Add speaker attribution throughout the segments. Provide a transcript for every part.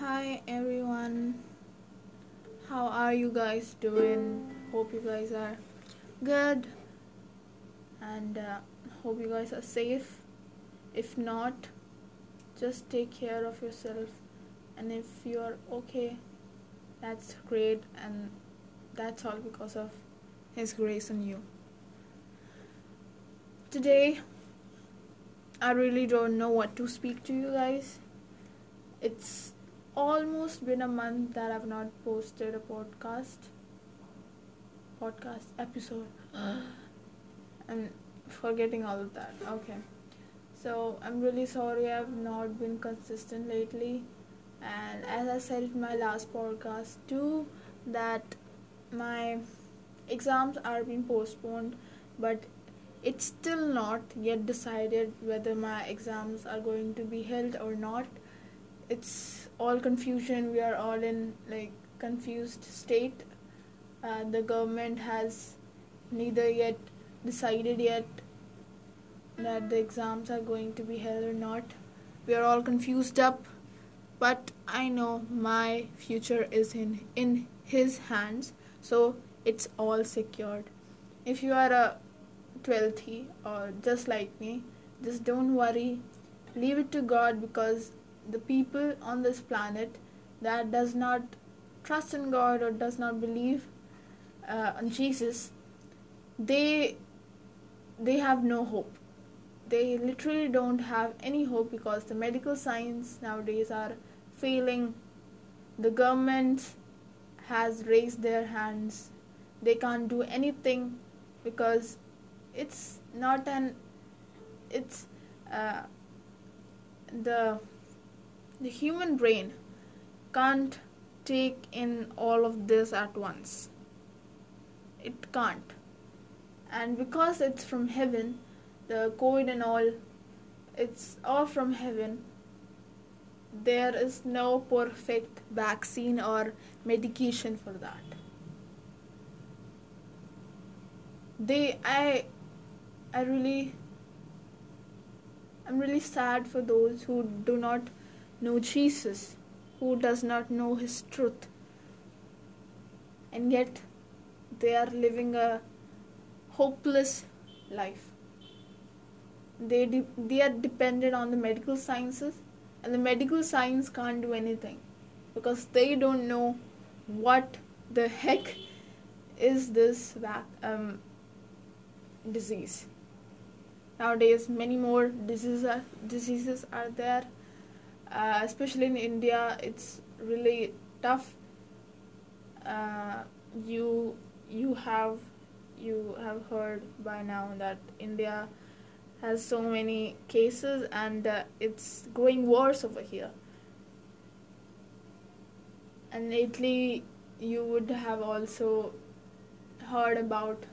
Speaker 1: Hi everyone. How are you guys doing? Hope you guys are good and uh, hope you guys are safe. If not, just take care of yourself and if you're okay, that's great and that's all because of his grace on you. Today I really don't know what to speak to you guys. It's almost been a month that I've not posted a podcast podcast episode. I'm forgetting all of that. Okay. So I'm really sorry I've not been consistent lately. And as I said in my last podcast too, that my exams are being postponed, but it's still not yet decided whether my exams are going to be held or not. It's all confusion. We are all in like confused state. Uh, the government has neither yet decided yet that the exams are going to be held or not. We are all confused up, but I know my future is in in his hands, so it's all secured. If you are a 12th or just like me, just don't worry. Leave it to God because the people on this planet that does not trust in God or does not believe uh, on Jesus, they they have no hope. They literally don't have any hope because the medical science nowadays are failing. The government has raised their hands. They can't do anything because it's not an it's uh, the the human brain can't take in all of this at once. It can't. And because it's from heaven the covid and all it's all from heaven there is no perfect vaccine or medication for that. They i i really i'm really sad for those who do not know jesus who does not know his truth. And yet they are living a hopeless life. They de- they are dependent on the medical sciences and the medical science can't do anything because they don't know what the heck is this vac- um, disease. Nowadays, many more diseases are, diseases are there, uh, especially in India. It's really tough. Uh, you you have you have heard by now that India has so many cases and uh, it's going worse over here. And lately, you would have also heard about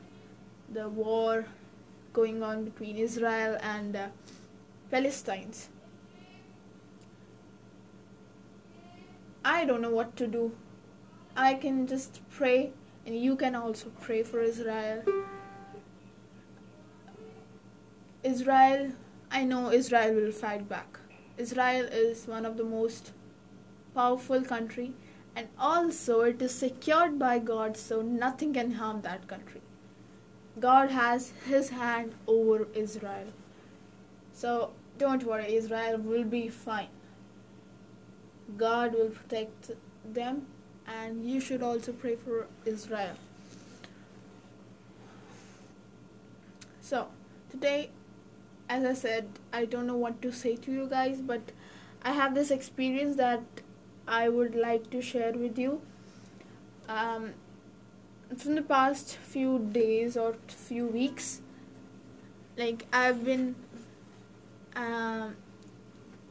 Speaker 1: the war going on between Israel and uh, Palestinians. I don't know what to do. I can just pray, and you can also pray for Israel. Israel, I know Israel will fight back. Israel is one of the most powerful country and also it is secured by God so nothing can harm that country. God has his hand over Israel. So don't worry, Israel will be fine. God will protect them, and you should also pray for Israel. So, today, as I said, I don't know what to say to you guys, but I have this experience that I would like to share with you. Um, from the past few days or few weeks like i've been um,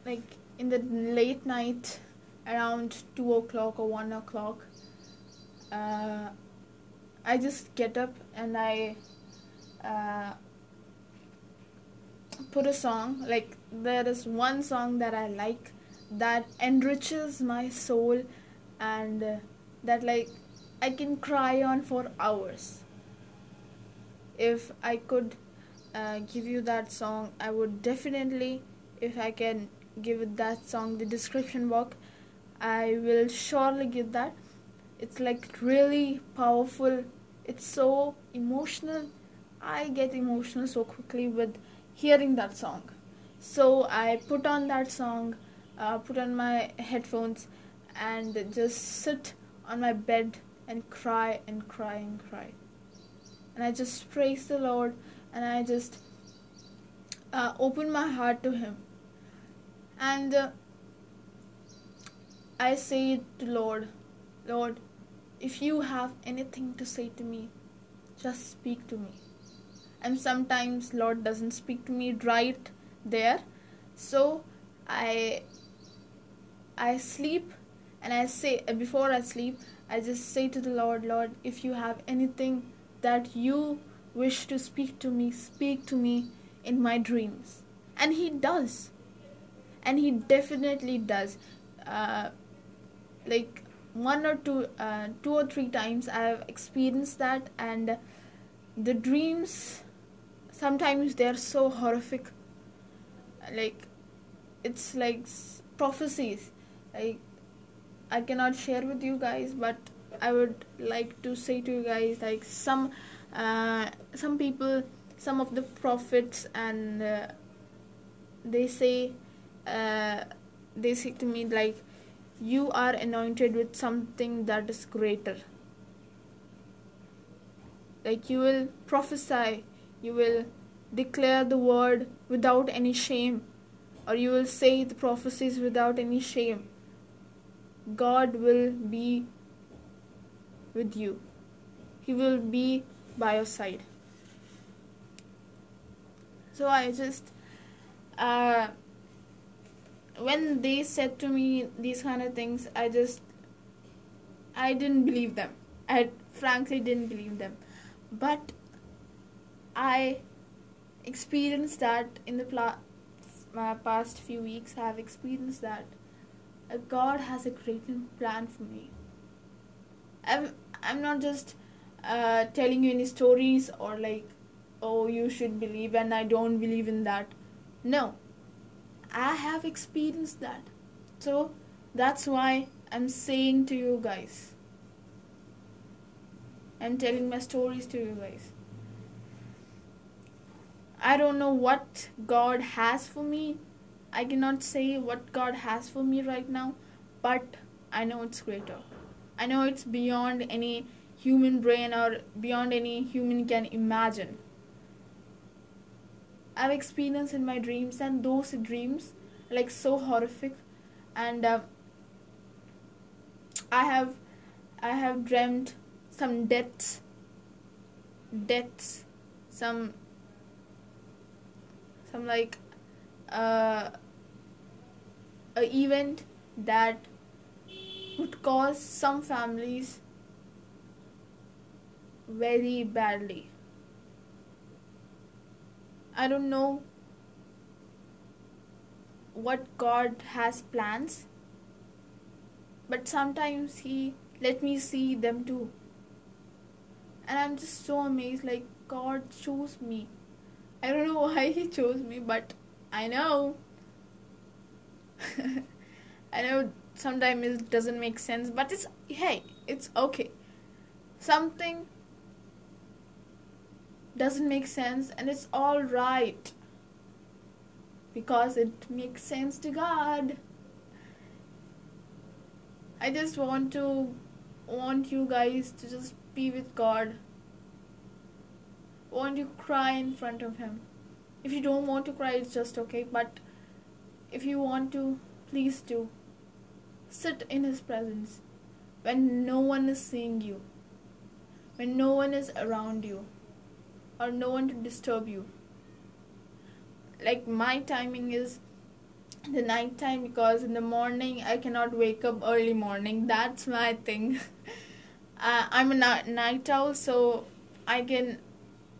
Speaker 1: like in the late night around 2 o'clock or 1 o'clock uh, i just get up and i uh, put a song like there is one song that i like that enriches my soul and uh, that like I can cry on for hours. If I could uh, give you that song, I would definitely, if I can give that song the description box, I will surely give that. It's like really powerful. It's so emotional. I get emotional so quickly with hearing that song. So I put on that song, uh, put on my headphones, and just sit on my bed and cry and cry and cry. And I just praise the Lord and I just uh, open my heart to Him. And uh, I say to Lord, Lord, if you have anything to say to me, just speak to me. And sometimes Lord doesn't speak to me right there. So I I sleep and I say before I sleep, I just say to the Lord, Lord, if you have anything that you wish to speak to me, speak to me in my dreams. And He does. And He definitely does. Uh, like one or two, uh, two or three times I have experienced that, and the dreams sometimes they are so horrific. Like it's like prophecies. Like I cannot share with you guys, but I would like to say to you guys like some uh, some people, some of the prophets, and uh, they say uh, they say to me like you are anointed with something that is greater. Like you will prophesy, you will declare the word without any shame, or you will say the prophecies without any shame God will be with you. He will be by your side. So I just, uh, when they said to me these kind of things, I just, I didn't believe them. I frankly didn't believe them. But I experienced that in the uh, past few weeks. I have experienced that God has a great plan for me. I'm, I'm not just uh, telling you any stories or like, oh, you should believe and I don't believe in that. No, I have experienced that. So that's why I'm saying to you guys. I'm telling my stories to you guys. I don't know what God has for me I cannot say what God has for me right now, but I know it's greater. I know it's beyond any human brain or beyond any human can imagine. I've experienced in my dreams, and those dreams like so horrific, and uh, I have I have dreamt some deaths, deaths, some some like uh, a event that would cause some families very badly. I don't know what God has plans, but sometimes He let me see them too. And I'm just so amazed like, God chose me. I don't know why He chose me, but I know. I know sometimes it doesn't make sense, but it's hey, it's okay. Something doesn't make sense and it's all right. Because it makes sense to God. I just want to want you guys to just be with God. Want you cry in front of him. If you don't want to cry it's just okay but if you want to please do. Sit in his presence. When no one is seeing you. When no one is around you or no one to disturb you like my timing is the night time because in the morning I cannot wake up early morning. That's my thing. uh, I'm a night owl, so I can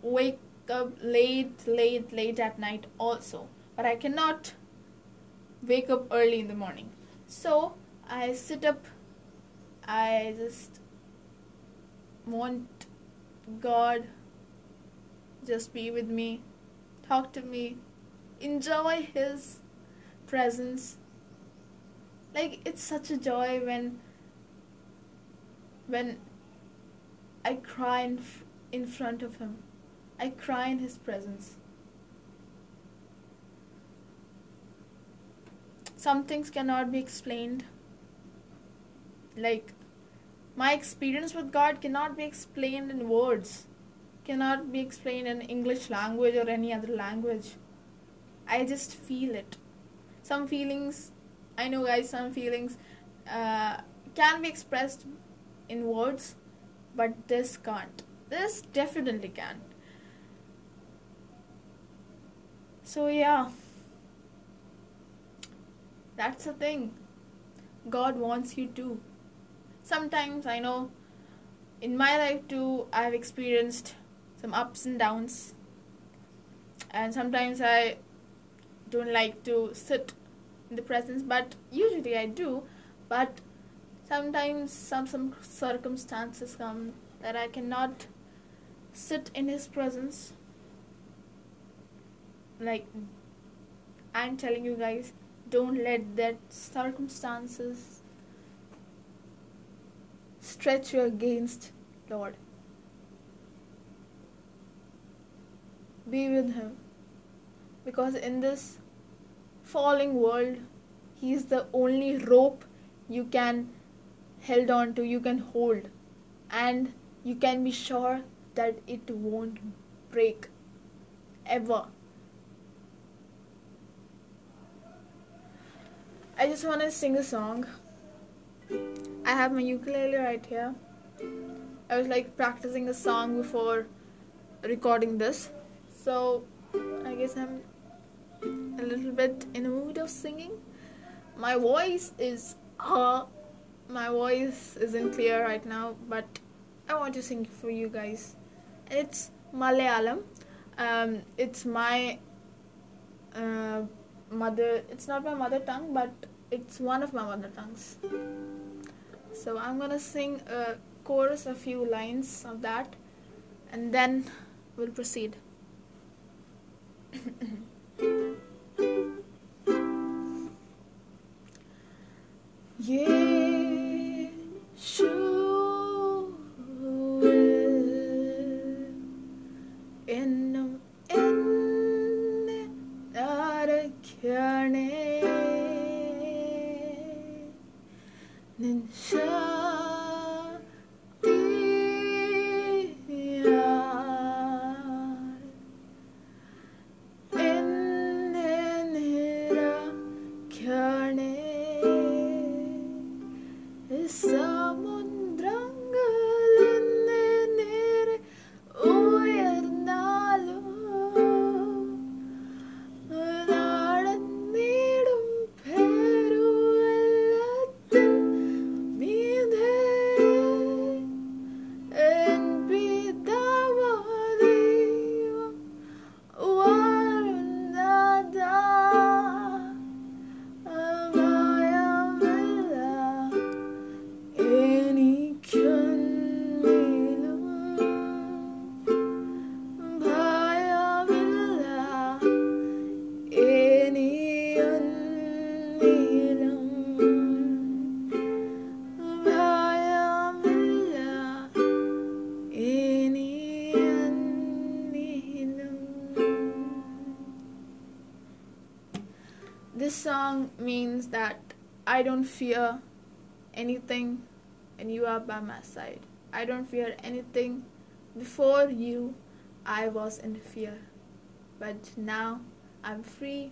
Speaker 1: wake up late, late, late at night also. But I cannot wake up early in the morning. So I sit up, I just want God just be with me, talk to me, enjoy His presence. like it's such a joy when when I cry in, f- in front of him. I cry in his presence. Some things cannot be explained. Like, my experience with God cannot be explained in words, cannot be explained in English language or any other language. I just feel it. Some feelings, I know, guys, some feelings uh, can be expressed in words, but this can't. This definitely can't. So, yeah, that's the thing. God wants you to. Sometimes I know in my life too, I've experienced some ups and downs, and sometimes I don't like to sit in the presence, but usually I do. But sometimes some some circumstances come that I cannot sit in his presence like I'm telling you guys, don't let that circumstances stretch you against Lord. Be with Him. Because in this falling world, He is the only rope you can hold on to, you can hold, and you can be sure that it won't break ever. I just want to sing a song. I have my ukulele right here. I was like practicing a song before recording this. So I guess I'm a little bit in a mood of singing. My voice is uh my voice isn't clear right now, but I want to sing for you guys. It's Malayalam. Um, it's my uh, mother it's not my mother tongue but it's one of my mother tongues so i'm gonna sing a chorus a few lines of that and then we'll proceed yeah. Song means that I don't fear anything and you are by my side. I don't fear anything. Before you, I was in fear. But now I'm free.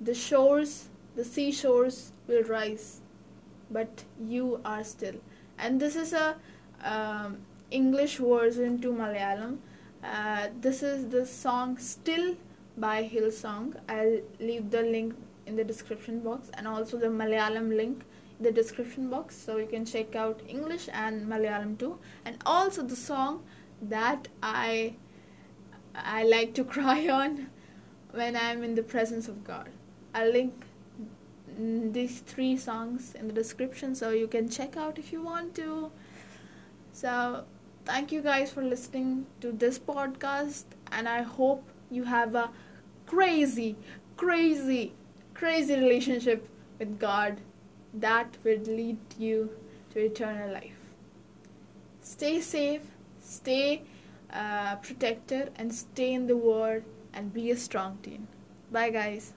Speaker 1: The shores, the seashores will rise, but you are still. And this is a um, English version to Malayalam. Uh, this is the song Still by Hillsong. I'll leave the link in the description box and also the Malayalam link in the description box so you can check out English and Malayalam too. And also the song that I I like to cry on when I'm in the presence of God. I'll link these three songs in the description so you can check out if you want to. So, thank you guys for listening to this podcast, and I hope you have a crazy, crazy, crazy relationship with God that will lead you to eternal life. Stay safe, stay uh, protected, and stay in the Word and be a strong team. Bye, guys.